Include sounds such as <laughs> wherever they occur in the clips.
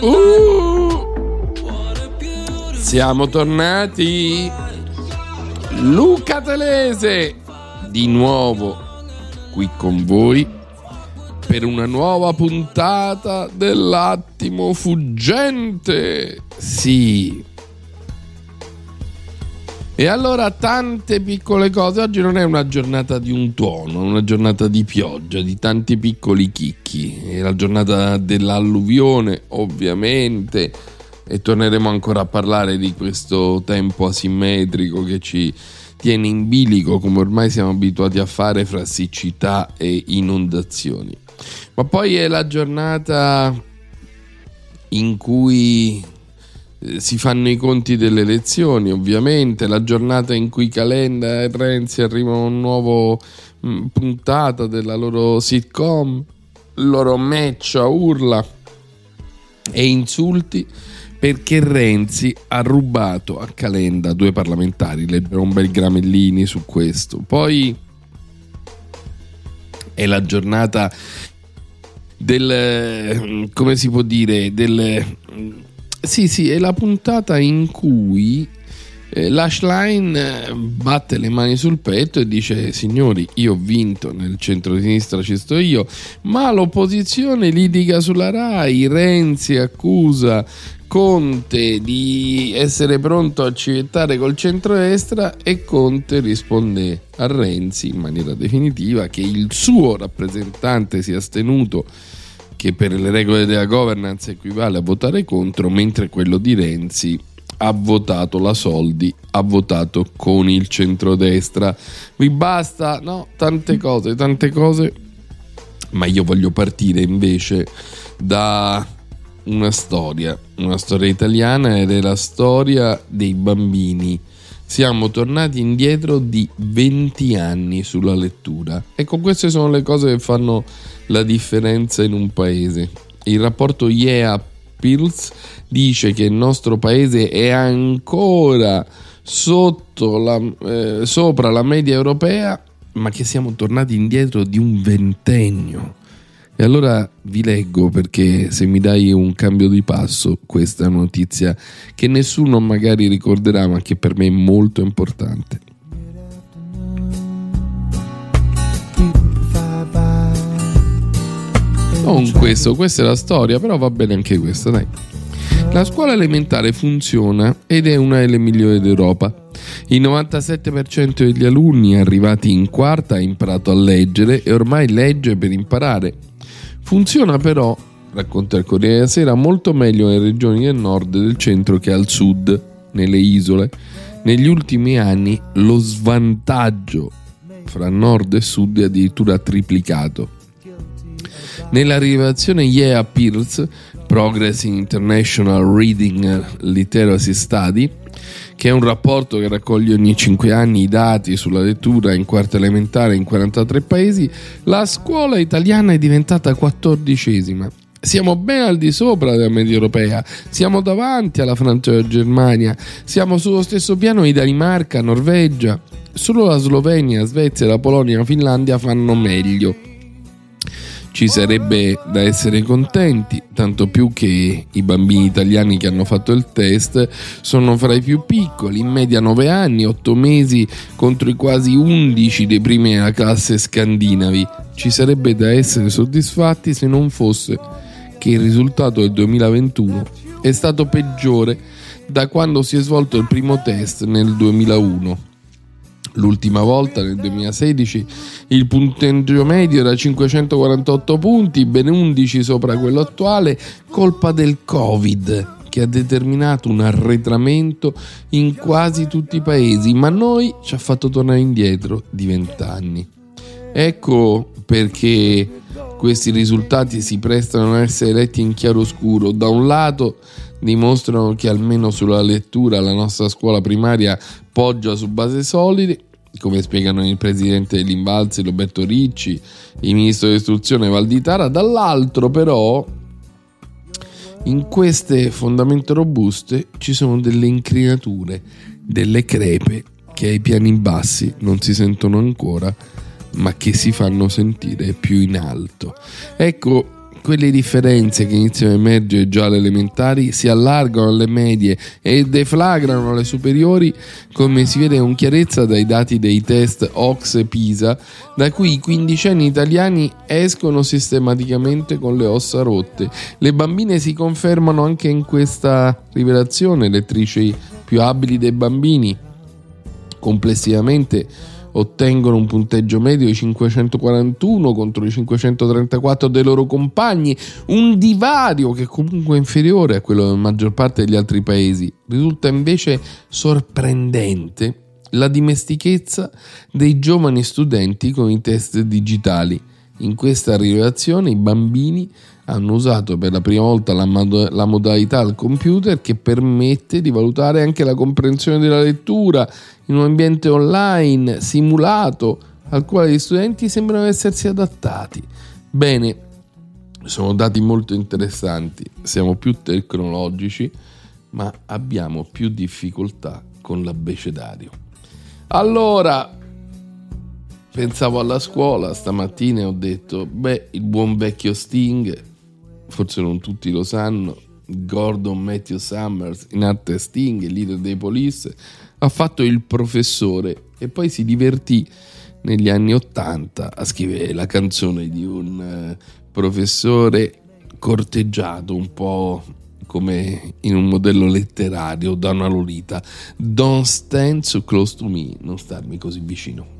Uh, siamo tornati. Luca Telese di nuovo qui con voi per una nuova puntata dell'attimo fuggente. Sì. E allora tante piccole cose. Oggi non è una giornata di un tuono, una giornata di pioggia, di tanti piccoli chicchi. È la giornata dell'alluvione, ovviamente. E torneremo ancora a parlare di questo tempo asimmetrico che ci tiene in bilico, come ormai siamo abituati a fare, fra siccità e inondazioni. Ma poi è la giornata in cui si fanno i conti delle elezioni, ovviamente, la giornata in cui Calenda e Renzi arrivano a una nuova mm, puntata della loro sitcom, loro match a urla e insulti perché Renzi ha rubato a Calenda due parlamentari, leggerò un bel gramellini su questo. Poi è la giornata del come si può dire del sì sì è la puntata in cui eh, Lashline eh, batte le mani sul petto e dice signori io ho vinto nel centro-sinistra ci sto io. Ma l'opposizione litiga sulla RAI Renzi accusa Conte di essere pronto a civettare col centro-destra e Conte risponde a Renzi in maniera definitiva che il suo rappresentante si è astenuto che per le regole della governance equivale a votare contro, mentre quello di Renzi ha votato la soldi, ha votato con il centrodestra. Vi basta, no? Tante cose, tante cose. Ma io voglio partire invece da una storia, una storia italiana ed è la storia dei bambini. Siamo tornati indietro di 20 anni sulla lettura. Ecco, queste sono le cose che fanno la differenza in un paese. Il rapporto IEA Pills dice che il nostro paese è ancora la, eh, sopra la media europea, ma che siamo tornati indietro di un ventennio. E allora vi leggo perché se mi dai un cambio di passo, questa notizia che nessuno magari ricorderà, ma che per me è molto importante. Non questo, questa è la storia, però va bene anche questa, dai. La scuola elementare funziona ed è una delle migliori d'Europa. Il 97% degli alunni arrivati in quarta ha imparato a leggere e ormai legge per imparare. Funziona però, racconta il Corriere della Sera, molto meglio nelle regioni del nord e del centro che al sud, nelle isole. Negli ultimi anni lo svantaggio fra nord e sud è addirittura triplicato. Nella rilevazione IEA Peers, Progress in International Reading Literacy Study, che è un rapporto che raccoglie ogni 5 anni i dati sulla lettura in quarta elementare in 43 paesi, la scuola italiana è diventata quattordicesima. Siamo ben al di sopra della media europea, siamo davanti alla Francia e alla Germania, siamo sullo stesso piano di Danimarca, Norvegia. Solo la Slovenia, Svezia, la Polonia e la Finlandia fanno meglio. Ci sarebbe da essere contenti, tanto più che i bambini italiani che hanno fatto il test sono fra i più piccoli, in media 9 anni, 8 mesi contro i quasi 11 dei primi della classe scandinavi. Ci sarebbe da essere soddisfatti se non fosse che il risultato del 2021 è stato peggiore da quando si è svolto il primo test nel 2001 L'ultima volta, nel 2016, il punteggio medio era 548 punti, ben 11 sopra quello attuale, colpa del Covid che ha determinato un arretramento in quasi tutti i paesi, ma noi ci ha fatto tornare indietro di vent'anni. Ecco perché questi risultati si prestano a essere letti in chiaroscuro. Da un lato dimostrano che almeno sulla lettura la nostra scuola primaria poggia su base solide, come spiegano il presidente dell'Invalsi Roberto Ricci, il ministro dell'istruzione Valditara, dall'altro però in queste fondamenta robuste ci sono delle incrinature, delle crepe che ai piani bassi non si sentono ancora, ma che si fanno sentire più in alto. Ecco, quelle differenze che iniziano a emergere già alle elementari si allargano alle medie e deflagrano alle superiori come si vede con chiarezza dai dati dei test Ox e Pisa da cui i quindicenni italiani escono sistematicamente con le ossa rotte. Le bambine si confermano anche in questa rivelazione, lettrici più abili dei bambini. Complessivamente ottengono un punteggio medio di 541 contro i 534 dei loro compagni, un divario che comunque è inferiore a quello della maggior parte degli altri paesi. Risulta invece sorprendente la dimestichezza dei giovani studenti con i test digitali. In questa rivelazione i bambini hanno usato per la prima volta la, mod- la, modalità al computer che permette di valutare anche la comprensione della lettura in un ambiente online simulato al quale gli studenti sembrano essersi adattati. Bene, sono dati molto interessanti, siamo più tecnologici, ma abbiamo più difficoltà con l'abbecedario. Allora, pensavo alla scuola stamattina e ho detto, beh, il buon vecchio Sting forse non tutti lo sanno, Gordon Matthew Summers, in arte Sting, il leader dei Police, ha fatto il professore e poi si divertì negli anni Ottanta a scrivere la canzone di un uh, professore corteggiato un po' come in un modello letterario da una Lolita. Don't stand so close to me, non starmi così vicino.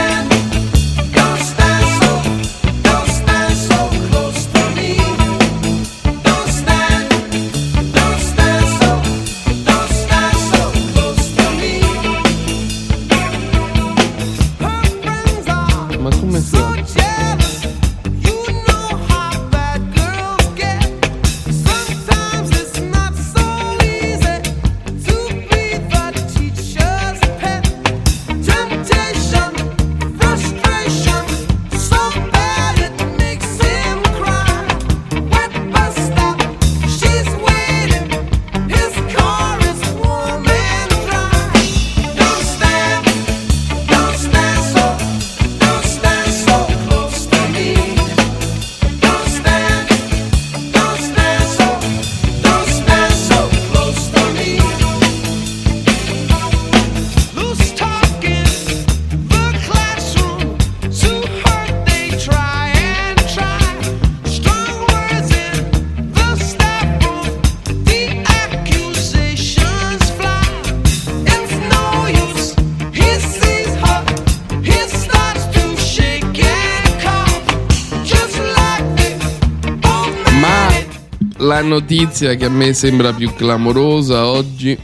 Notizia che a me sembra più clamorosa oggi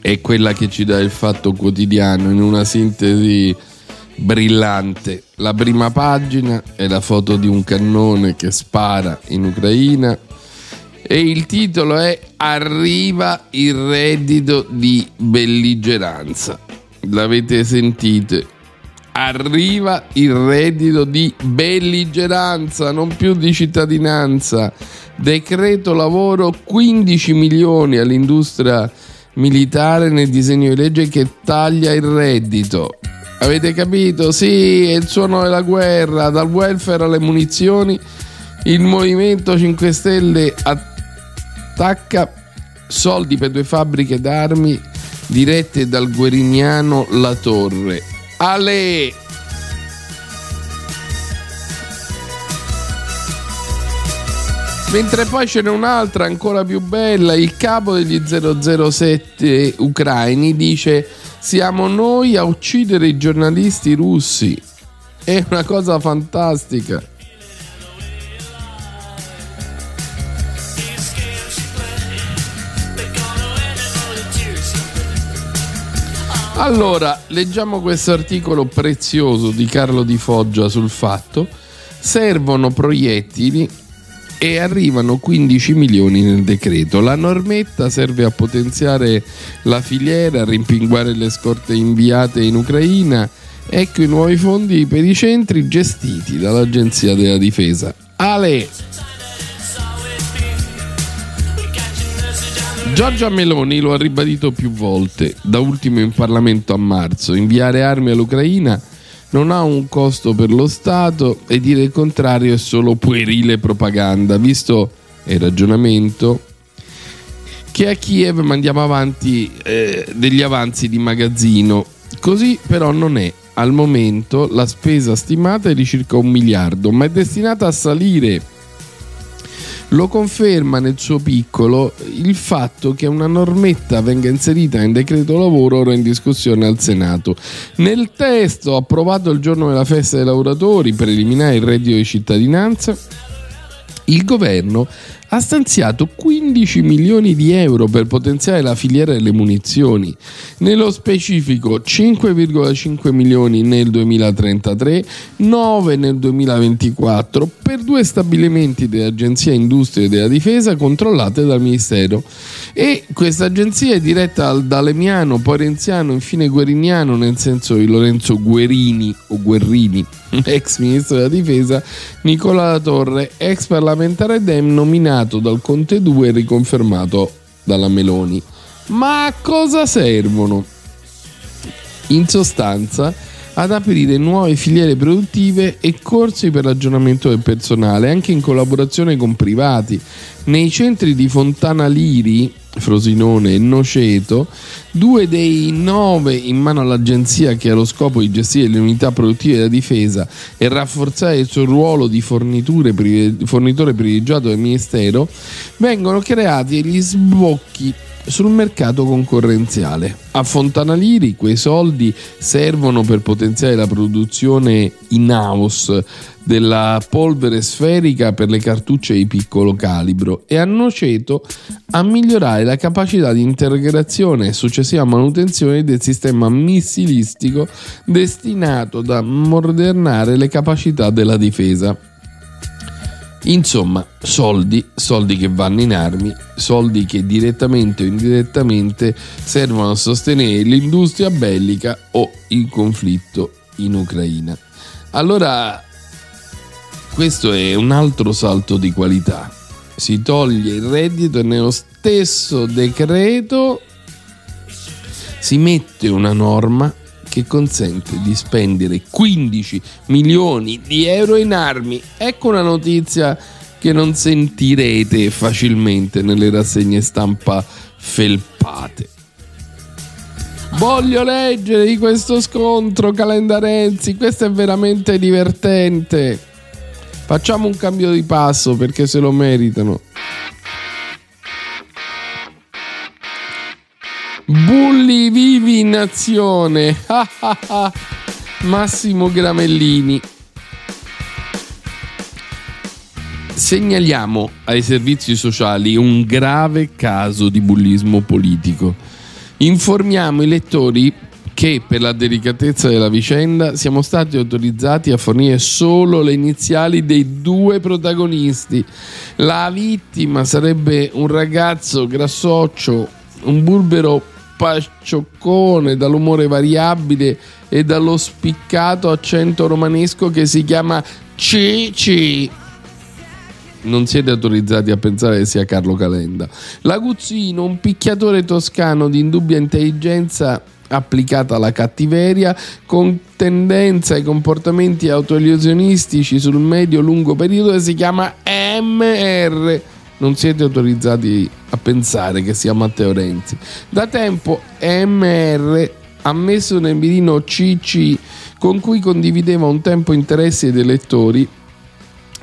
è quella che ci dà il fatto quotidiano in una sintesi brillante. La prima pagina è la foto di un cannone che spara in Ucraina e il titolo è Arriva il reddito di belligeranza. L'avete sentito? Arriva il reddito di belligeranza, non più di cittadinanza. Decreto lavoro 15 milioni all'industria militare nel disegno di legge che taglia il reddito. Avete capito? Sì, è il suono della guerra, dal welfare alle munizioni. Il Movimento 5 Stelle attacca soldi per due fabbriche d'armi dirette dal gueriniano La Torre. Ale! Mentre poi ce n'è un'altra ancora più bella, il capo degli 007 ucraini dice siamo noi a uccidere i giornalisti russi. È una cosa fantastica. Allora, leggiamo questo articolo prezioso di Carlo Di Foggia sul fatto. Servono proiettili e arrivano 15 milioni nel decreto. La normetta serve a potenziare la filiera, a rimpinguare le scorte inviate in Ucraina. Ecco i nuovi fondi per i centri gestiti dall'Agenzia della Difesa. Ale! Giorgia Meloni lo ha ribadito più volte, da ultimo in Parlamento a marzo, inviare armi all'Ucraina non ha un costo per lo Stato e dire il contrario è solo puerile propaganda, visto il ragionamento che a Kiev mandiamo avanti eh, degli avanzi di magazzino. Così però non è. Al momento la spesa stimata è di circa un miliardo, ma è destinata a salire lo conferma nel suo piccolo il fatto che una normetta venga inserita in decreto lavoro ora in discussione al Senato. Nel testo approvato il giorno della festa dei lavoratori per eliminare il reddito di cittadinanza, il governo ha stanziato 15 milioni di euro per potenziare la filiera delle munizioni, nello specifico 5,5 milioni nel 2033, 9 nel 2024 per due stabilimenti dell'Agenzia Industria della Difesa controllate dal Ministero. E questa agenzia è diretta da Lemiano, poi Renziano, infine Gueriniano, nel senso di Lorenzo Guerini o Guerrini, ex ministro della Difesa, Nicola La Torre, ex parlamentare Dem nominato nominato dal Conte 2 e riconfermato dalla Meloni. Ma a cosa servono? In sostanza, ad aprire nuove filiere produttive e corsi per ragionamento del personale, anche in collaborazione con privati. Nei centri di Fontana Liri, Frosinone e Noceto, due dei nove in mano all'agenzia che ha lo scopo di gestire le unità produttive della difesa e rafforzare il suo ruolo di fornitore privilegiato del Ministero, vengono creati gli sbocchi sul mercato concorrenziale. A Fontana Liri quei soldi servono per potenziare la produzione in-house della polvere sferica per le cartucce di piccolo calibro e a Noceto a migliorare la capacità di integrazione e successiva manutenzione del sistema missilistico destinato ad ammodernare le capacità della difesa. Insomma, soldi, soldi che vanno in armi, soldi che direttamente o indirettamente servono a sostenere l'industria bellica o il conflitto in Ucraina. Allora, questo è un altro salto di qualità. Si toglie il reddito e nello stesso decreto si mette una norma che consente di spendere 15 milioni di euro in armi. Ecco una notizia che non sentirete facilmente nelle rassegne stampa felpate. Voglio leggere di questo scontro, Calendarenzi, questo è veramente divertente. Facciamo un cambio di passo perché se lo meritano. Bulli vivi in azione. <laughs> Massimo Gramellini. Segnaliamo ai servizi sociali un grave caso di bullismo politico. Informiamo i lettori che per la delicatezza della vicenda siamo stati autorizzati a fornire solo le iniziali dei due protagonisti. La vittima sarebbe un ragazzo grassoccio, un burbero paccioccone dall'umore variabile e dallo spiccato accento romanesco che si chiama Cici. Non siete autorizzati a pensare che sia Carlo Calenda. L'aguzzino, un picchiatore toscano di indubbia intelligenza applicata alla cattiveria con tendenza ai comportamenti autolesionistici sul medio-lungo periodo si chiama MR. Non siete autorizzati a pensare che sia Matteo Renzi. Da tempo MR ha messo nel mirino CC con cui condivideva un tempo interessi ed elettori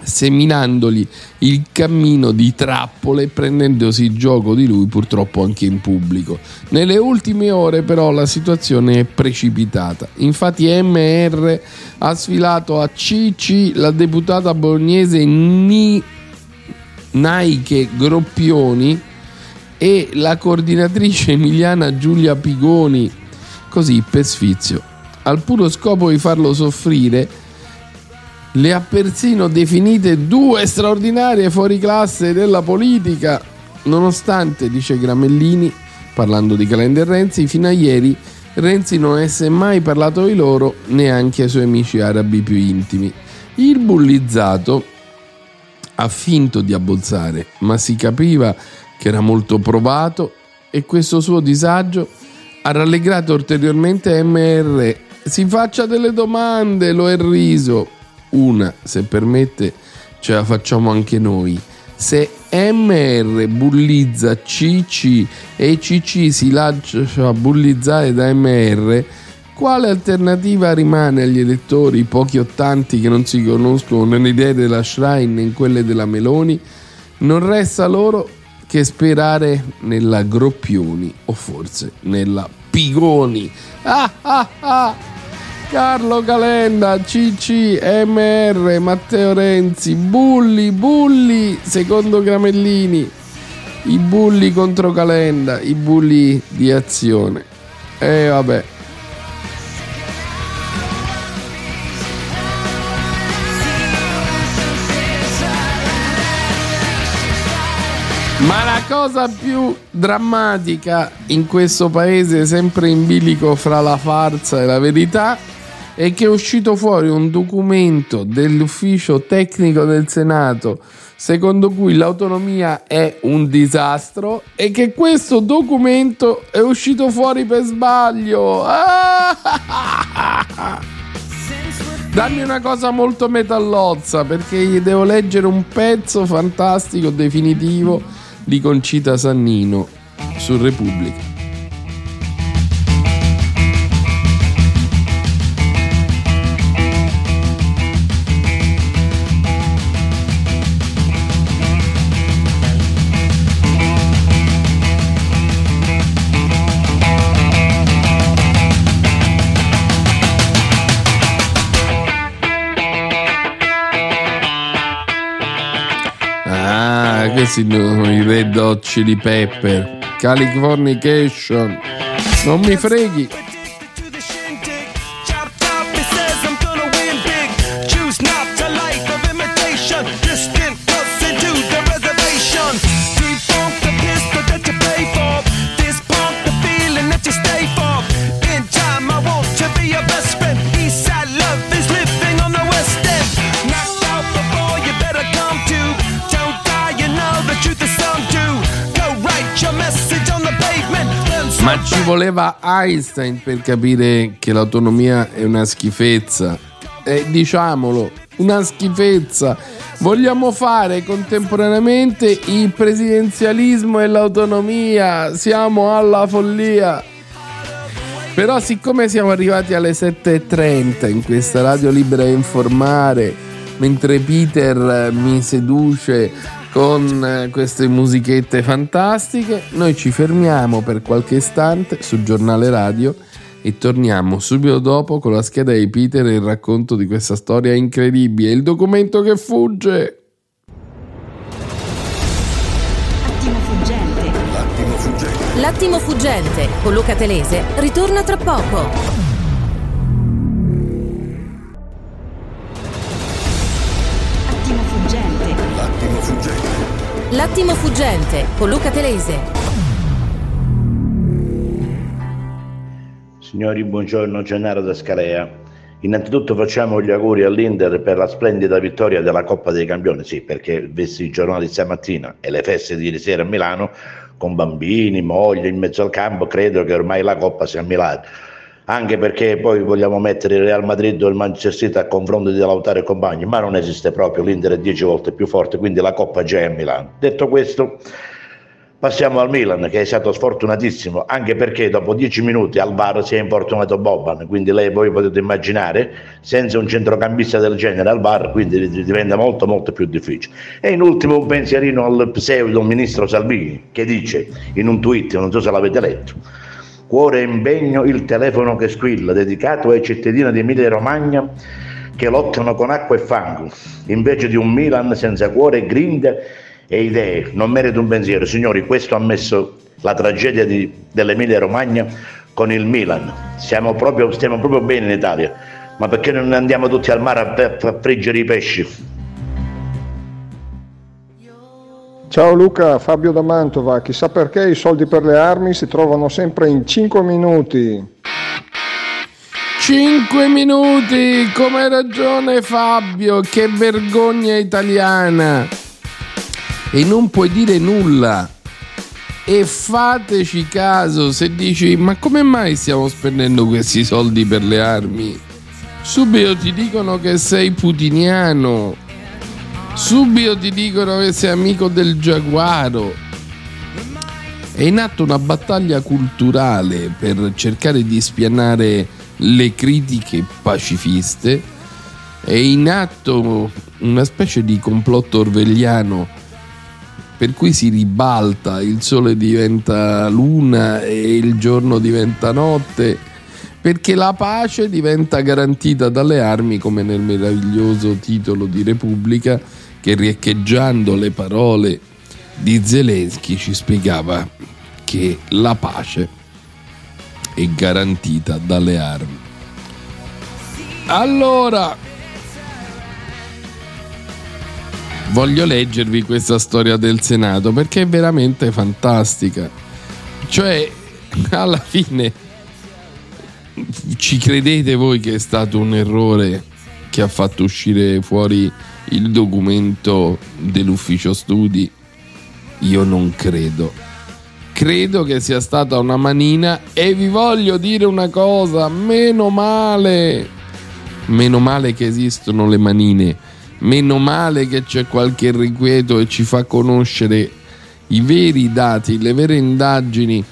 seminandogli il cammino di trappole e prendendosi gioco di lui purtroppo anche in pubblico. Nelle ultime ore però la situazione è precipitata. Infatti MR ha sfilato a CC la deputata bolognese Ni... Naike Groppioni e la coordinatrice emiliana Giulia Pigoni, così per sfizio. Al puro scopo di farlo soffrire, le ha persino definite due straordinarie fuoriclasse della politica, nonostante, dice Gramellini, parlando di Calenda e Renzi, fino a ieri Renzi non avesse mai parlato di loro neanche ai suoi amici arabi più intimi. Il bullizzato ha finto di abbozzare, ma si capiva che era molto provato e questo suo disagio ha rallegrato ulteriormente MR. Si faccia delle domande, lo è riso. Una, se permette, ce la facciamo anche noi. Se MR bullizza CC e CC si lascia bullizzare da MR, quale alternativa rimane agli elettori, pochi o tanti che non si conoscono nelle idee della Shrine né in quelle della Meloni? Non resta loro che sperare nella Groppioni o forse nella Pigoni. Ah ah ah! Carlo Calenda, CC, MR, Matteo Renzi, bulli, bulli, secondo Gramellini. I bulli contro Calenda, i bulli di azione. E eh, vabbè. Ma la cosa più drammatica in questo paese, sempre in bilico fra la farsa e la verità, è che è uscito fuori un documento dell'ufficio tecnico del Senato secondo cui l'autonomia è un disastro e che questo documento è uscito fuori per sbaglio. <laughs> Dammi una cosa molto metallozza perché gli devo leggere un pezzo fantastico, definitivo di Concita Sannino su Repubblica. Sono i Red Hot Chili Pepper. Californication. Non mi freghi. Voleva Einstein per capire che l'autonomia è una schifezza. E diciamolo, una schifezza. Vogliamo fare contemporaneamente il presidenzialismo e l'autonomia. Siamo alla follia. Però siccome siamo arrivati alle 7.30 in questa radio libera a informare, mentre Peter mi seduce con eh, queste musichette fantastiche. Noi ci fermiamo per qualche istante sul giornale radio e torniamo subito dopo con la scheda di Peter e il racconto di questa storia incredibile, il documento che fugge. L'attimo fuggente. L'attimo fuggente con Luca Telese ritorna tra poco. L'attimo fuggente con Luca Telese. Signori, buongiorno, Gennaro da Scalea. Innanzitutto facciamo gli auguri all'Inter per la splendida vittoria della Coppa dei Campioni, sì, perché visti i giornali stamattina e le feste di ieri sera a Milano, con bambini, moglie in mezzo al campo, credo che ormai la Coppa sia a Milano. Anche perché poi vogliamo mettere il Real Madrid o il Manchester City a confronto di Lautaro e compagni, ma non esiste proprio, l'Inter è dieci volte più forte, quindi la Coppa già è a Milano. Detto questo, Passiamo al Milan che è stato sfortunatissimo anche perché dopo dieci minuti al VAR si è infortunato Boban, quindi lei voi potete immaginare senza un centrocampista del genere al VAR quindi diventa molto molto più difficile. E in ultimo un pensierino al pseudo ministro Salvini che dice in un tweet, non so se l'avete letto, cuore impegno il telefono che squilla dedicato ai cittadini di Emilia Romagna che lottano con acqua e fango invece di un Milan senza cuore grinda e idee, non merita un pensiero. Signori, questo ha messo la tragedia di, dell'Emilia Romagna con il Milan. Proprio, stiamo proprio bene in Italia, ma perché non andiamo tutti al mare a, a friggere i pesci? Ciao Luca, Fabio da Mantova. Chissà perché i soldi per le armi si trovano sempre in 5 minuti. 5 minuti, come hai ragione Fabio, che vergogna italiana e non puoi dire nulla. E fateci caso se dici ma come mai stiamo spendendo questi soldi per le armi? Subito ti dicono che sei putiniano. Subito ti dicono che sei amico del giaguaro. È in atto una battaglia culturale per cercare di spianare le critiche pacifiste. È in atto una specie di complotto orvegliano per cui si ribalta, il sole diventa luna e il giorno diventa notte, perché la pace diventa garantita dalle armi come nel meraviglioso titolo di Repubblica che riecheggiando le parole di Zelensky ci spiegava che la pace è garantita dalle armi. Allora, voglio leggervi questa storia del Senato perché è veramente fantastica. Cioè, <laughs> alla fine, ci credete voi che è stato un errore che ha fatto uscire fuori il documento dell'ufficio studi? Io non credo. Credo che sia stata una manina e vi voglio dire una cosa, meno male. Meno male che esistono le manine meno male che c'è qualche irrequieto e ci fa conoscere i veri dati, le vere indagini,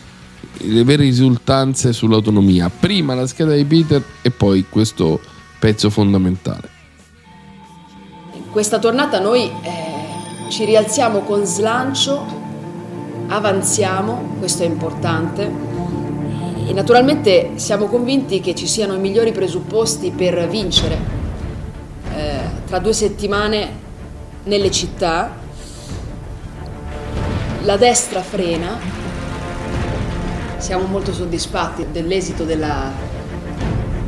le vere risultanze sull'autonomia. Prima la scheda di Peter e poi questo pezzo fondamentale. Questa tornata noi eh, ci rialziamo con slancio, avanziamo, questo è importante. E naturalmente siamo convinti che ci siano i migliori presupposti per vincere eh, tra due settimane nelle città, la destra frena, siamo molto soddisfatti dell'esito della,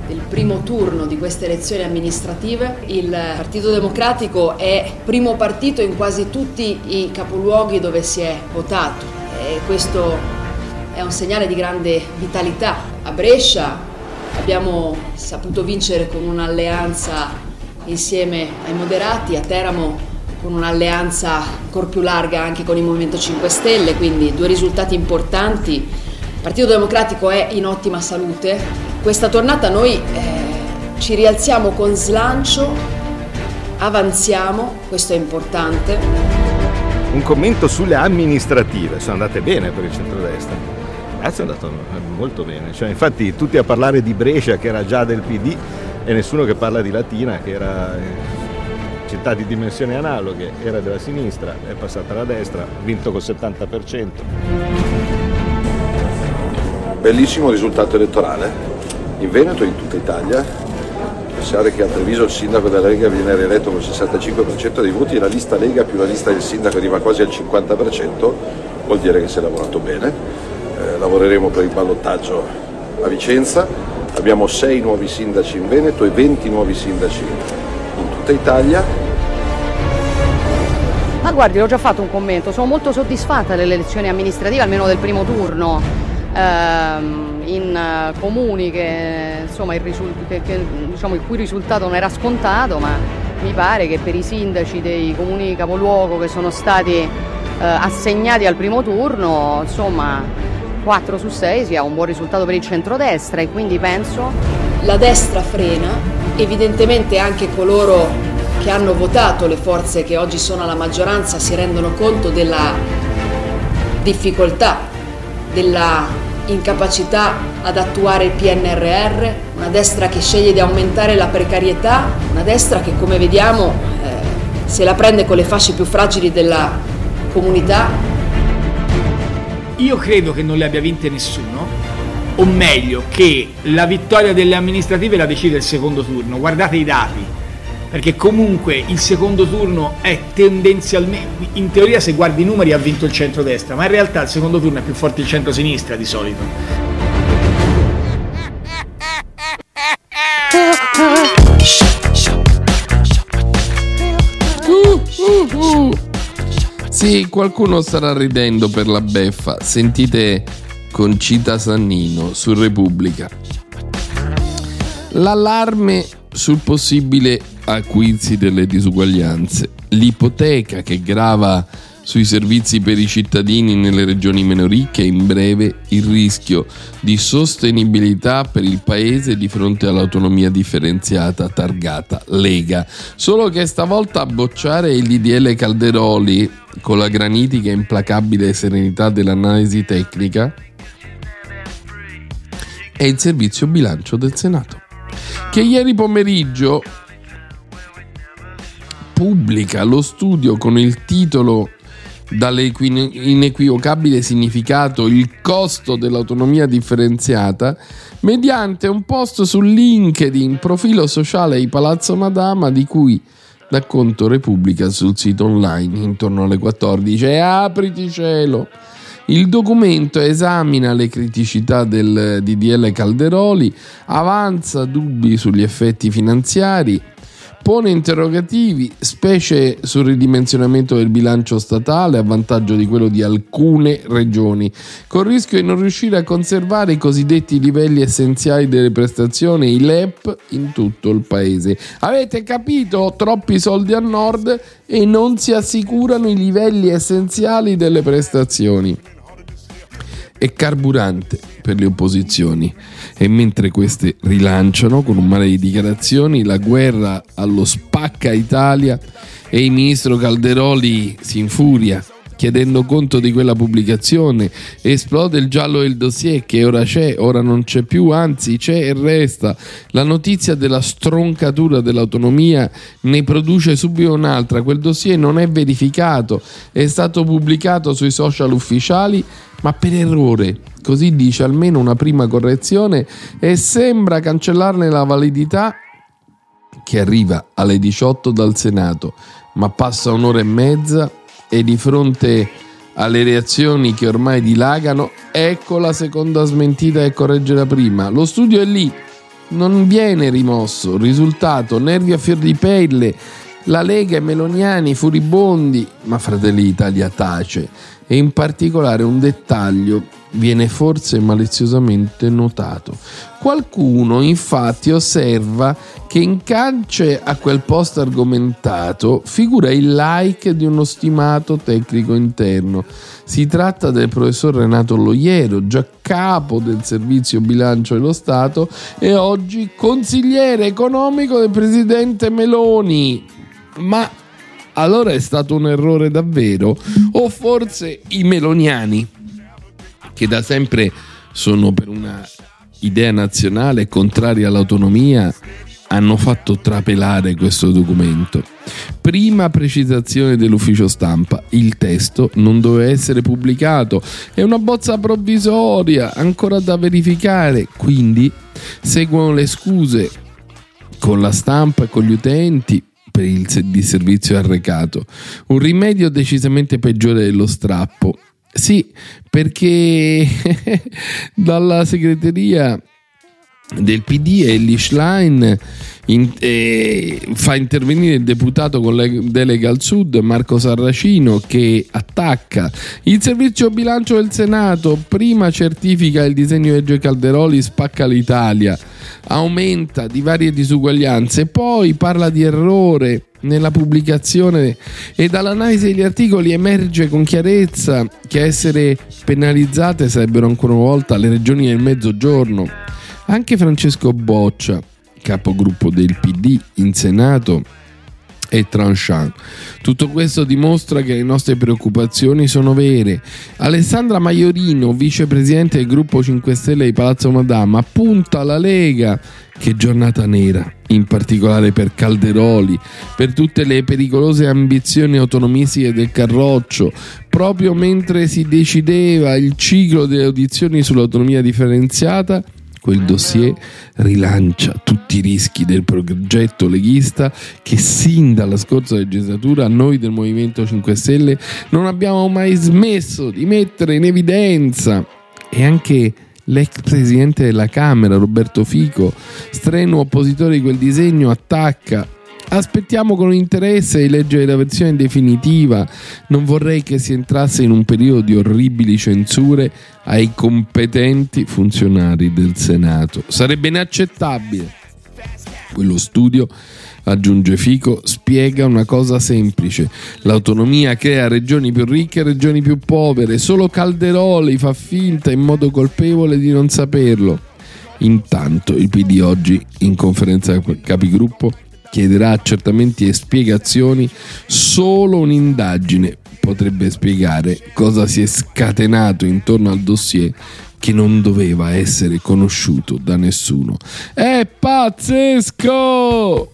del primo turno di queste elezioni amministrative. Il Partito Democratico è primo partito in quasi tutti i capoluoghi dove si è votato e questo è un segnale di grande vitalità. A Brescia abbiamo saputo vincere con un'alleanza insieme ai moderati, a Teramo con un'alleanza ancora più larga anche con il Movimento 5 Stelle, quindi due risultati importanti. Il Partito Democratico è in ottima salute. Questa tornata noi eh, ci rialziamo con slancio, avanziamo, questo è importante. Un commento sulle amministrative, sono andate bene per il centrodestra. Cazzo è andato molto bene, cioè, infatti tutti a parlare di Brescia che era già del PD, e nessuno che parla di Latina che era eh, città di dimensioni analoghe, era della sinistra, è passata alla destra, ha vinto col 70%. Bellissimo risultato elettorale in Veneto e in tutta Italia. Pensare che a Treviso il sindaco della Lega viene rieletto con il 65% dei voti la lista Lega più la lista del sindaco arriva quasi al 50%, vuol dire che si è lavorato bene. Eh, lavoreremo per il ballottaggio a Vicenza Abbiamo sei nuovi sindaci in Veneto e 20 nuovi sindaci in tutta Italia. Ma guardi, ho già fatto un commento, sono molto soddisfatta delle elezioni amministrative, almeno del primo turno, ehm, in uh, comuni che, insomma, il, risul- che, che, diciamo, il cui risultato non era scontato, ma mi pare che per i sindaci dei comuni capoluogo che sono stati eh, assegnati al primo turno, insomma 4 su 6 sia un buon risultato per il centrodestra. E quindi penso... La destra frena, evidentemente anche coloro che hanno votato le forze che oggi sono alla maggioranza si rendono conto della difficoltà, della incapacità ad attuare il PNRR, una destra che sceglie di aumentare la precarietà, una destra che come vediamo eh, se la prende con le fasce più fragili della comunità io credo che non le abbia vinte nessuno, o meglio, che la vittoria delle amministrative la decide il secondo turno. Guardate i dati, perché comunque il secondo turno è tendenzialmente, in teoria se guardi i numeri ha vinto il centro-destra, ma in realtà il secondo turno è più forte il centro-sinistra di solito. Uh. Sì, qualcuno starà ridendo per la beffa. Sentite Concita Sannino su Repubblica. L'allarme sul possibile acuirsi delle disuguaglianze. L'ipoteca che grava sui servizi per i cittadini nelle regioni meno ricche e in breve il rischio di sostenibilità per il paese di fronte all'autonomia differenziata targata Lega. Solo che stavolta a bocciare il DDL Calderoli con la granitica e implacabile serenità dell'analisi tecnica è il servizio bilancio del Senato, che ieri pomeriggio pubblica lo studio con il titolo dall'inequivocabile significato il costo dell'autonomia differenziata mediante un post su LinkedIn, profilo sociale di Palazzo Madama di cui dà conto Repubblica sul sito online intorno alle 14 e apriti cielo. Il documento esamina le criticità del DDL Calderoli, avanza dubbi sugli effetti finanziari, pone interrogativi, specie sul ridimensionamento del bilancio statale a vantaggio di quello di alcune regioni, col rischio di non riuscire a conservare i cosiddetti livelli essenziali delle prestazioni, i LEP, in tutto il paese. Avete capito? Troppi soldi al nord e non si assicurano i livelli essenziali delle prestazioni e carburante per le opposizioni e mentre queste rilanciano con un mare di dichiarazioni la guerra allo spacca Italia e il ministro Calderoli si infuria chiedendo conto di quella pubblicazione. Esplode il giallo del dossier che ora c'è, ora non c'è più, anzi c'è e resta. La notizia della stroncatura dell'autonomia ne produce subito un'altra. Quel dossier non è verificato, è stato pubblicato sui social ufficiali, ma per errore. Così dice almeno una prima correzione e sembra cancellarne la validità che arriva alle 18 dal Senato, ma passa un'ora e mezza e di fronte alle reazioni che ormai dilagano, ecco la seconda smentita e corregge la prima. Lo studio è lì, non viene rimosso. Risultato, nervi a fior di pelle, la Lega e Meloniani furibondi, ma Fratelli d'Italia tace. E in particolare un dettaglio viene forse maliziosamente notato. Qualcuno infatti osserva che in cance a quel post argomentato figura il like di uno stimato tecnico interno. Si tratta del professor Renato Loiero, già capo del servizio bilancio dello Stato e oggi consigliere economico del presidente Meloni. Ma allora è stato un errore davvero? O forse i meloniani che da sempre sono per una idea nazionale contraria all'autonomia, hanno fatto trapelare questo documento. Prima precisazione dell'ufficio stampa, il testo non doveva essere pubblicato, è una bozza provvisoria, ancora da verificare, quindi seguono le scuse con la stampa e con gli utenti per il disservizio arrecato, un rimedio decisamente peggiore dello strappo sì, perché <laughs> dalla segreteria del PD Ellie Schlein in, eh, fa intervenire il deputato con la delega al sud Marco Sarracino che attacca. Il servizio bilancio del Senato prima certifica il disegno di legge Calderoli spacca l'Italia. Aumenta di varie disuguaglianze poi parla di errore nella pubblicazione e dall'analisi degli articoli emerge con chiarezza che a essere penalizzate sarebbero ancora una volta le regioni del mezzogiorno. Anche Francesco Boccia, capogruppo del PD in Senato, e tranchant. Tutto questo dimostra che le nostre preoccupazioni sono vere. Alessandra Maiorino, vicepresidente del gruppo 5 Stelle di Palazzo Madama, punta alla Lega. Che giornata nera, in particolare per Calderoli, per tutte le pericolose ambizioni autonomistiche del Carroccio, proprio mentre si decideva il ciclo delle audizioni sull'autonomia differenziata quel dossier rilancia tutti i rischi del progetto leghista che sin dalla scorsa legislatura noi del Movimento 5 Stelle non abbiamo mai smesso di mettere in evidenza. E anche l'ex presidente della Camera Roberto Fico, strenuo oppositore di quel disegno, attacca Aspettiamo con interesse di leggere la versione definitiva. Non vorrei che si entrasse in un periodo di orribili censure ai competenti funzionari del Senato. Sarebbe inaccettabile. Quello studio, aggiunge Fico, spiega una cosa semplice. L'autonomia crea regioni più ricche e regioni più povere. Solo Calderoli fa finta in modo colpevole di non saperlo. Intanto il PD oggi in conferenza capigruppo chiederà accertamenti e spiegazioni, solo un'indagine potrebbe spiegare cosa si è scatenato intorno al dossier che non doveva essere conosciuto da nessuno. È pazzesco!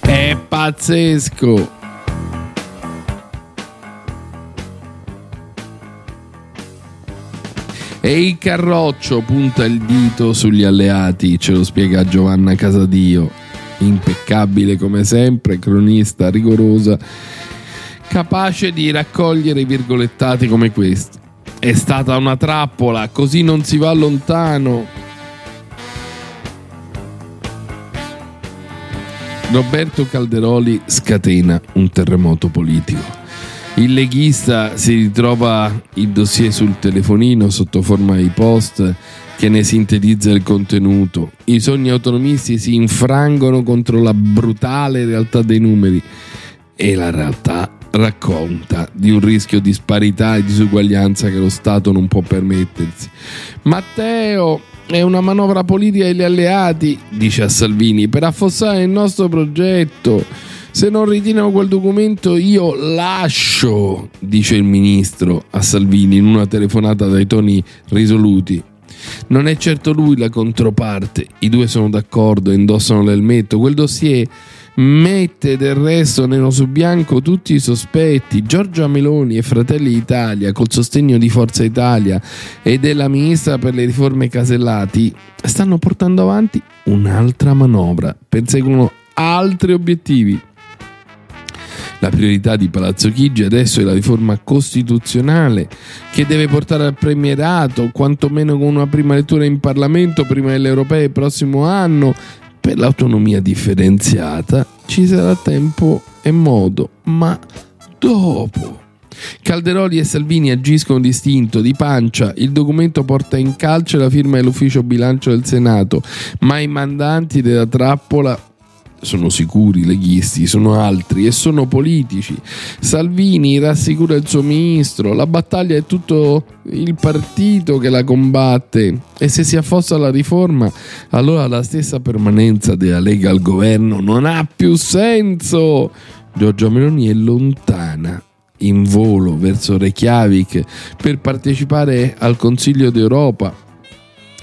È pazzesco! E il Carroccio punta il dito sugli alleati, ce lo spiega Giovanna Casadio, impeccabile come sempre, cronista rigorosa, capace di raccogliere virgolettati come questi. È stata una trappola, così non si va lontano. Roberto Calderoli scatena un terremoto politico. Il leghista si ritrova il dossier sul telefonino sotto forma di post che ne sintetizza il contenuto. I sogni autonomisti si infrangono contro la brutale realtà dei numeri e la realtà racconta di un rischio di disparità e disuguaglianza che lo Stato non può permettersi. Matteo è una manovra politica degli alleati, dice a Salvini, per affossare il nostro progetto se non ritirano quel documento io lascio, dice il ministro a Salvini in una telefonata dai toni risoluti. Non è certo lui la controparte, i due sono d'accordo indossano l'elmetto. Quel dossier mette del resto nero su bianco tutti i sospetti. Giorgia Meloni e Fratelli d'Italia, col sostegno di Forza Italia e della ministra per le riforme Casellati, stanno portando avanti un'altra manovra, perseguono altri obiettivi. La priorità di Palazzo Chigi adesso è la riforma costituzionale che deve portare al premierato, quantomeno con una prima lettura in Parlamento prima delle europee il prossimo anno. Per l'autonomia differenziata ci sarà tempo e modo, ma dopo. Calderoli e Salvini agiscono distinto, di pancia, il documento porta in calce la firma dell'ufficio bilancio del Senato, ma i mandanti della trappola sono sicuri leghisti, sono altri e sono politici. Salvini rassicura il suo ministro, la battaglia è tutto il partito che la combatte e se si affossa la riforma allora la stessa permanenza della Lega al governo non ha più senso. Giorgia Meloni è lontana in volo verso Reykjavik per partecipare al Consiglio d'Europa.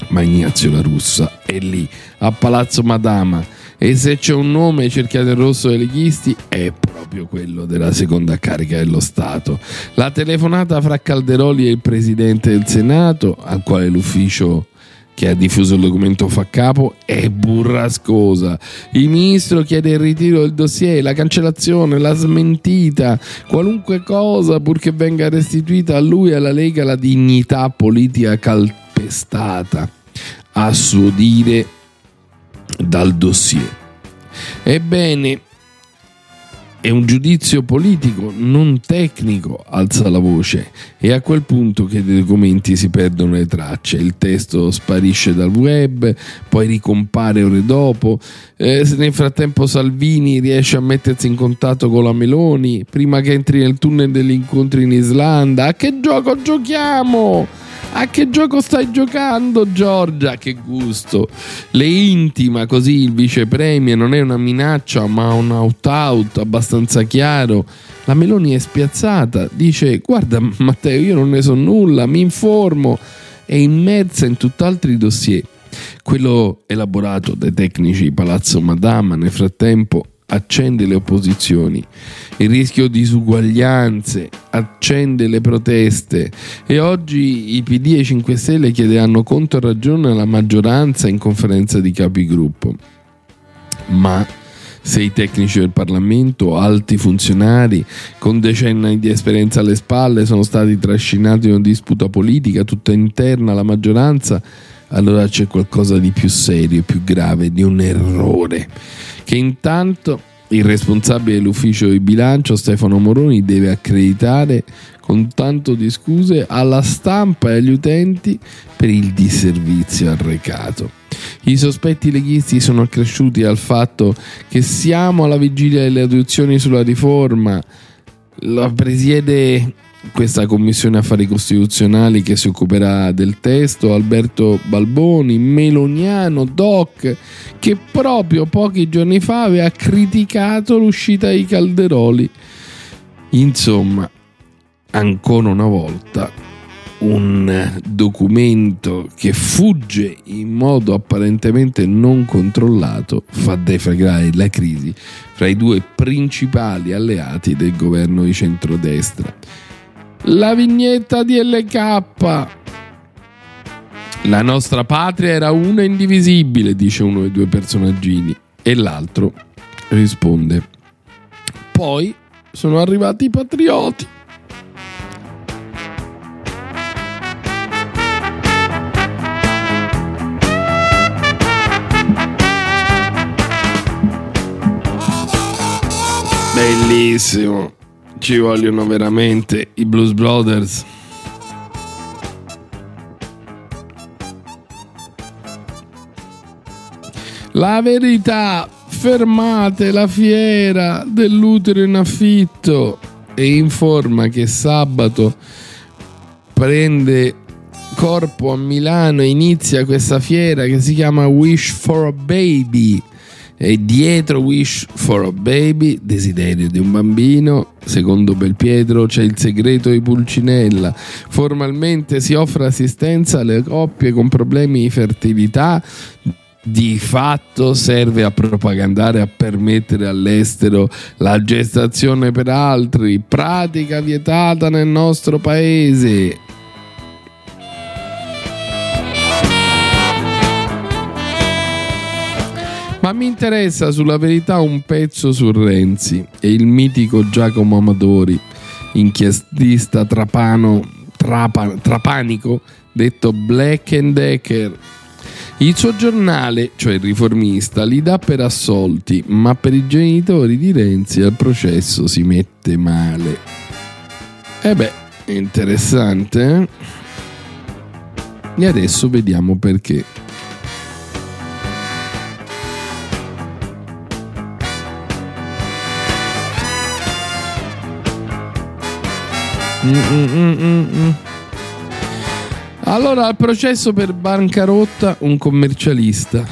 Ma Ignazio La Russa è lì, a Palazzo Madama, e se c'è un nome cerchiato in rosso dai leghisti è proprio quello della seconda carica dello Stato. La telefonata fra Calderoli e il presidente del Senato, al quale l'ufficio che ha diffuso il documento fa capo è burrascosa. Il ministro chiede il ritiro del dossier, la cancellazione, la smentita, qualunque cosa purché venga restituita a lui e alla Lega la dignità politica calpestata. A suo dire dal dossier. Ebbene, è un giudizio politico, non tecnico, alza la voce. È a quel punto che dei documenti si perdono le tracce, il testo sparisce dal web, poi ricompare ore dopo. Eh, nel frattempo Salvini riesce a mettersi in contatto con la Meloni prima che entri nel tunnel degli incontri in Islanda. A che gioco giochiamo? A che gioco stai giocando, Giorgia? Che gusto! Le intima così il vice premier non è una minaccia, ma un out-out abbastanza chiaro. La Meloni è spiazzata, dice: Guarda, Matteo, io non ne so nulla, mi informo. È immersa in tutt'altri dossier. Quello elaborato dai tecnici Palazzo Madama nel frattempo accende le opposizioni, il rischio di disuguaglianze accende le proteste. E oggi i PD e i 5 Stelle chiederanno conto e ragione alla maggioranza in conferenza di capigruppo. Ma se i tecnici del Parlamento, alti funzionari con decenni di esperienza alle spalle, sono stati trascinati in una disputa politica tutta interna alla maggioranza, allora c'è qualcosa di più serio, più grave, di un errore che intanto il responsabile dell'ufficio di bilancio Stefano Moroni deve accreditare con tanto di scuse alla stampa e agli utenti per il disservizio arrecato. I sospetti leghisti sono accresciuti dal fatto che siamo alla vigilia delle adozioni sulla riforma. La presiede questa commissione affari costituzionali che si occuperà del testo, Alberto Balboni, Meloniano, Doc, che proprio pochi giorni fa aveva criticato l'uscita dei Calderoli. Insomma, ancora una volta un documento che fugge in modo apparentemente non controllato fa deflagrare la crisi fra i due principali alleati del governo di centrodestra la vignetta di LK. La nostra patria era una indivisibile, dice uno dei due personaggini, e l'altro risponde. Poi sono arrivati i patrioti. Bellissimo ci vogliono veramente i Blues Brothers. La verità, fermate la fiera dell'utero in affitto e informa che sabato prende corpo a Milano e inizia questa fiera che si chiama Wish for a Baby e dietro Wish for a Baby, desiderio di un bambino, secondo Belpietro c'è il segreto di Pulcinella. Formalmente si offre assistenza alle coppie con problemi di fertilità. Di fatto serve a propagandare, a permettere all'estero la gestazione per altri, pratica vietata nel nostro paese. Mi interessa sulla verità un pezzo su Renzi e il mitico Giacomo Amadori, inchiestista trapano, trapa, trapanico, detto Black and Decker. Il suo giornale, cioè il riformista, li dà per assolti, ma per i genitori di Renzi al processo si mette male. E beh, interessante, eh? E adesso vediamo perché. Mm-mm-mm-mm. Allora, al processo per bancarotta, un commercialista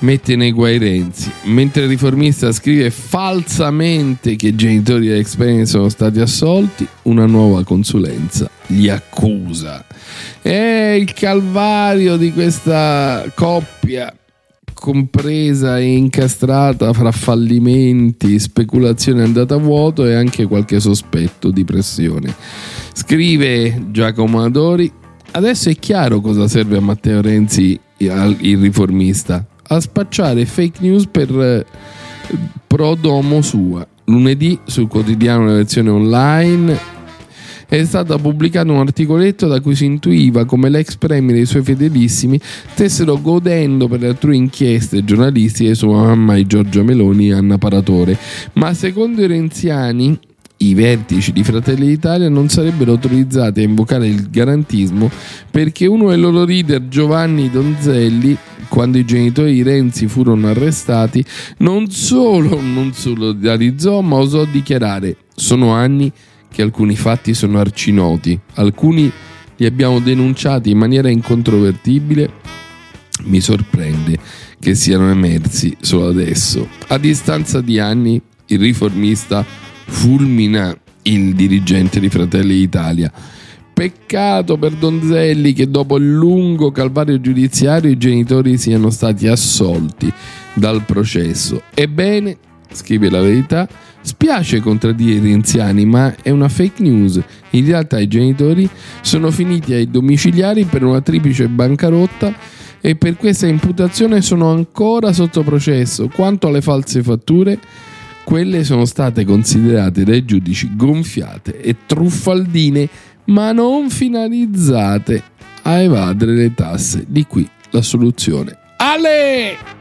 mette nei guai Renzi, mentre il riformista scrive falsamente che i genitori dell'ex Penny sono stati assolti, una nuova consulenza li accusa. È il calvario di questa coppia compresa e incastrata fra fallimenti, speculazione andata a vuoto e anche qualche sospetto di pressione. Scrive Giacomo Adori, adesso è chiaro cosa serve a Matteo Renzi il riformista, a spacciare fake news per eh, pro domo sua. Lunedì sul quotidiano Lezione Online è stato pubblicato un articoletto da cui si intuiva come l'ex premier e i suoi fedelissimi stessero godendo per le altrui inchieste giornalistiche su mamma e Giorgia Meloni e Anna Paratore. Ma secondo i renziani i vertici di Fratelli d'Italia non sarebbero autorizzati a invocare il garantismo perché uno dei loro leader, Giovanni Donzelli, quando i genitori di Renzi furono arrestati, non solo non solidarizzò, ma osò dichiarare: Sono anni che alcuni fatti sono arcinoti, alcuni li abbiamo denunciati in maniera incontrovertibile. Mi sorprende che siano emersi solo adesso. A distanza di anni, il riformista fulmina il dirigente di Fratelli d'Italia. Peccato per Donzelli che dopo il lungo calvario giudiziario i genitori siano stati assolti dal processo. Ebbene, scrive la verità, spiace contraddire i renziani, ma è una fake news. In realtà i genitori sono finiti ai domiciliari per una triplice bancarotta e per questa imputazione sono ancora sotto processo. Quanto alle false fatture, quelle sono state considerate dai giudici gonfiate e truffaldine, ma non finalizzate a evadere le tasse. Di qui la soluzione. Ale!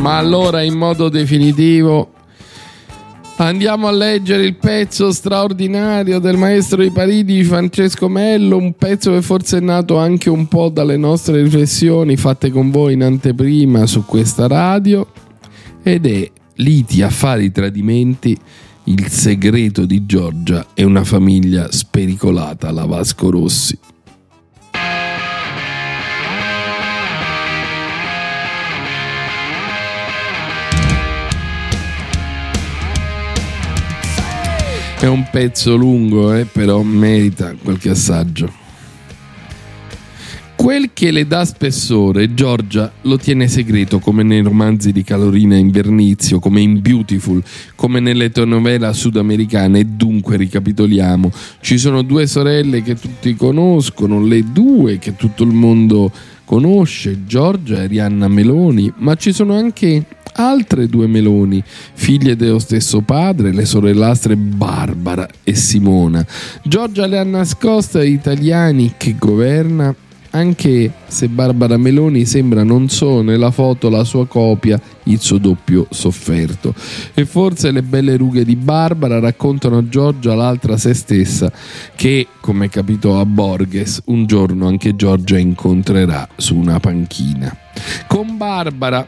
Ma allora in modo definitivo Andiamo a leggere il pezzo straordinario del maestro di Parigi Francesco Mello, un pezzo che forse è nato anche un po' dalle nostre riflessioni fatte con voi in anteprima su questa radio ed è Liti, affari, tradimenti, il segreto di Giorgia e una famiglia spericolata alla Vasco Rossi. È un pezzo lungo, eh, però merita qualche assaggio. Quel che le dà spessore, Giorgia lo tiene segreto come nei romanzi di Calorina Invernizio, come in Beautiful, come nelle telenovela sudamericane e dunque ricapitoliamo. Ci sono due sorelle che tutti conoscono, le due che tutto il mondo conosce, Giorgia e Rihanna Meloni, ma ci sono anche altre due Meloni, figlie dello stesso padre, le sorellastre Barbara e Simona. Giorgia le ha nascoste agli italiani che governa anche se Barbara Meloni sembra non solo nella foto la sua copia, il suo doppio sofferto. E forse le belle rughe di Barbara raccontano a Giorgia l'altra se stessa, che, come capitò a Borges, un giorno anche Giorgia incontrerà su una panchina. Con Barbara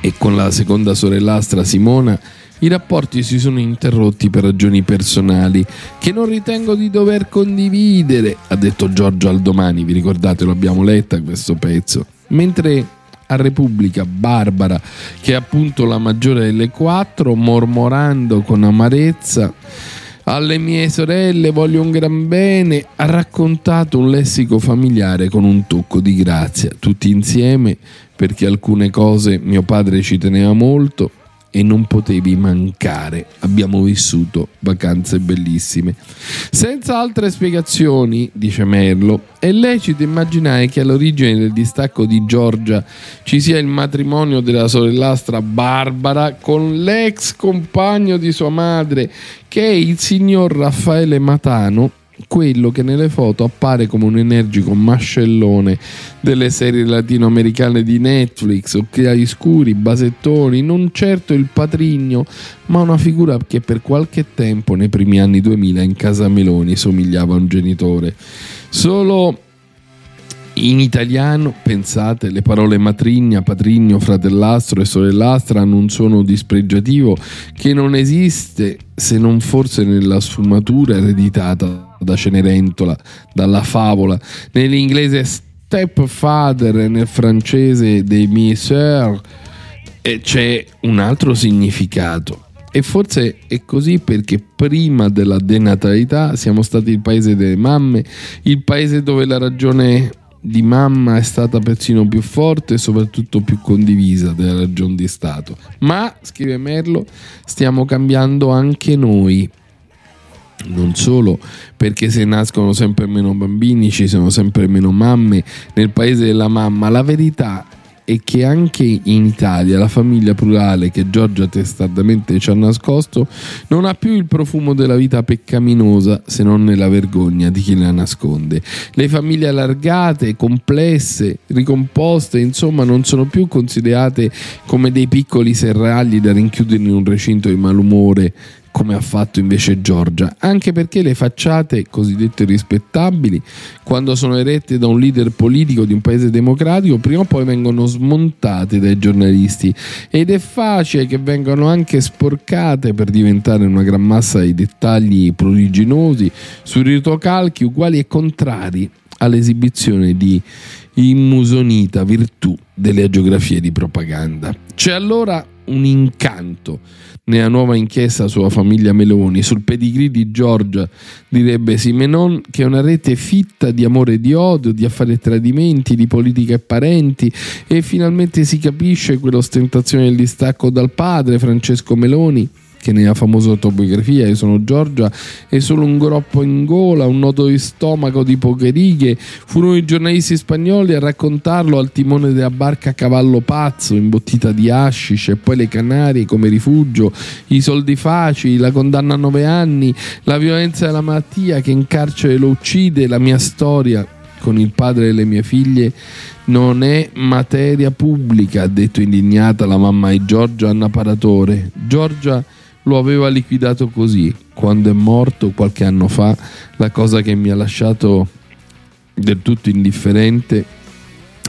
e con la seconda sorellastra Simona i rapporti si sono interrotti per ragioni personali che non ritengo di dover condividere, ha detto Giorgio al domani, vi ricordate, lo abbiamo letta questo pezzo. Mentre a Repubblica Barbara, che è appunto la maggiore delle quattro, mormorando con amarezza alle mie sorelle voglio un gran bene, ha raccontato un lessico familiare con un tocco di grazia, tutti insieme perché alcune cose mio padre ci teneva molto e non potevi mancare. Abbiamo vissuto vacanze bellissime. Senza altre spiegazioni, dice Merlo, è lecito immaginare che all'origine del distacco di Giorgia ci sia il matrimonio della sorellastra Barbara con l'ex compagno di sua madre, che è il signor Raffaele Matano quello che nelle foto appare come un energico mascellone delle serie latinoamericane di Netflix, occhiali scuri, basettoni, non certo il patrigno, ma una figura che per qualche tempo nei primi anni 2000 in casa Meloni somigliava a un genitore. Solo in italiano, pensate, le parole matrigna, patrigno, fratellastro e sorellastra hanno un suono dispregiativo che non esiste se non forse nella sfumatura ereditata da Cenerentola, dalla favola, nell'inglese stepfather e nel francese dei miei sœurs c'è un altro significato. E forse è così perché prima della denatalità siamo stati il paese delle mamme, il paese dove la ragione di mamma è stata persino più forte e soprattutto più condivisa della ragione di Stato. Ma, scrive Merlo, stiamo cambiando anche noi. Non solo perché se nascono sempre meno bambini ci sono sempre meno mamme nel paese della mamma, la verità è che anche in Italia la famiglia plurale che Giorgia testardamente ci ha nascosto non ha più il profumo della vita peccaminosa se non nella vergogna di chi la nasconde. Le famiglie allargate, complesse, ricomposte, insomma, non sono più considerate come dei piccoli serragli da rinchiudere in un recinto di malumore come ha fatto invece Giorgia, anche perché le facciate cosiddette rispettabili, quando sono erette da un leader politico di un paese democratico, prima o poi vengono smontate dai giornalisti ed è facile che vengano anche sporcate per diventare una gran massa di dettagli prodiginosi su ritocalchi uguali e contrari all'esibizione di immusonita virtù delle geografie di propaganda. C'è allora un incanto nella nuova inchiesta sulla famiglia Meloni, sul pedigree di Giorgia, direbbe Simenon, che è una rete fitta di amore e di odio, di affari e tradimenti, di politica e parenti, e finalmente si capisce quell'ostentazione del distacco dal padre, Francesco Meloni, che nella famosa autobiografia Io sono Giorgia è solo un groppo in gola, un nodo di stomaco di poche righe. Furono i giornalisti spagnoli a raccontarlo al timone della barca Cavallo Pazzo, imbottita di hashish, e poi le Canarie come rifugio, i soldi facili, la condanna a nove anni, la violenza della malattia che in carcere lo uccide, la mia storia con il padre delle mie figlie non è materia pubblica, ha detto indignata la mamma di Giorgia Anna Paratore. Giorgia lo aveva liquidato così. Quando è morto qualche anno fa, la cosa che mi ha lasciato del tutto indifferente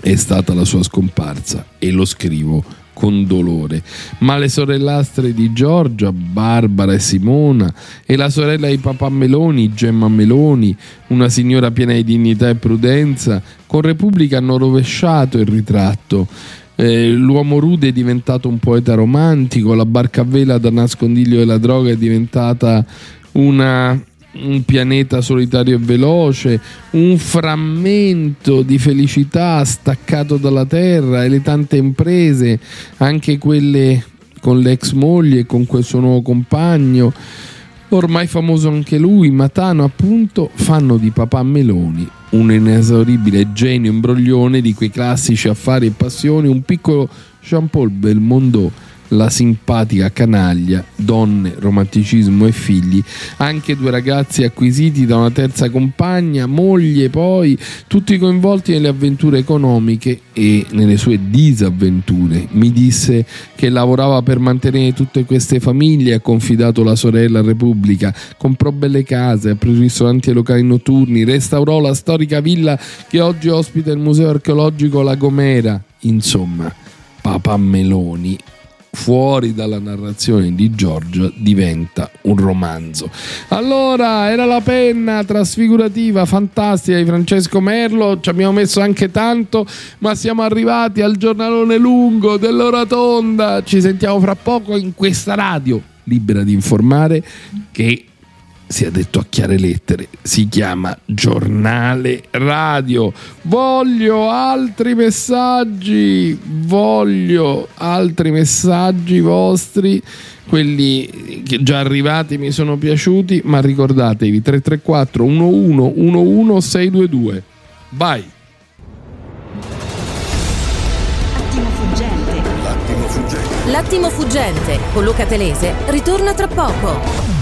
è stata la sua scomparsa e lo scrivo con dolore. Ma le sorellastre di Giorgia, Barbara e Simona, e la sorella di papà Meloni, Gemma Meloni, una signora piena di dignità e prudenza, con Repubblica hanno rovesciato il ritratto eh, l'uomo rude è diventato un poeta romantico, la barca a vela da nascondiglio della droga è diventata una, un pianeta solitario e veloce, un frammento di felicità staccato dalla terra e le tante imprese, anche quelle con l'ex moglie e con quel suo nuovo compagno, ormai famoso anche lui, Matano appunto, fanno di papà Meloni un inesauribile genio imbroglione di quei classici affari e passioni, un piccolo Jean-Paul Belmondo la simpatica canaglia, donne, romanticismo e figli, anche due ragazzi acquisiti da una terza compagna, moglie poi, tutti coinvolti nelle avventure economiche e nelle sue disavventure. Mi disse che lavorava per mantenere tutte queste famiglie, ha confidato la sorella a Repubblica, comprò belle case, aprì ristoranti e locali notturni, restaurò la storica villa che oggi ospita il Museo Archeologico La Gomera. Insomma, Papa Meloni fuori dalla narrazione di George diventa un romanzo. Allora, era la penna trasfigurativa fantastica di Francesco Merlo, ci abbiamo messo anche tanto, ma siamo arrivati al giornalone lungo dell'Oratonda. Ci sentiamo fra poco in questa radio libera di informare che sia detto a chiare lettere, si chiama giornale radio. Voglio altri messaggi, voglio altri messaggi vostri, quelli che già arrivati mi sono piaciuti, ma ricordatevi 334 11 11 622. Vai! L'attimo fuggente. L'attimo fuggente con Luca Telese ritorna tra poco.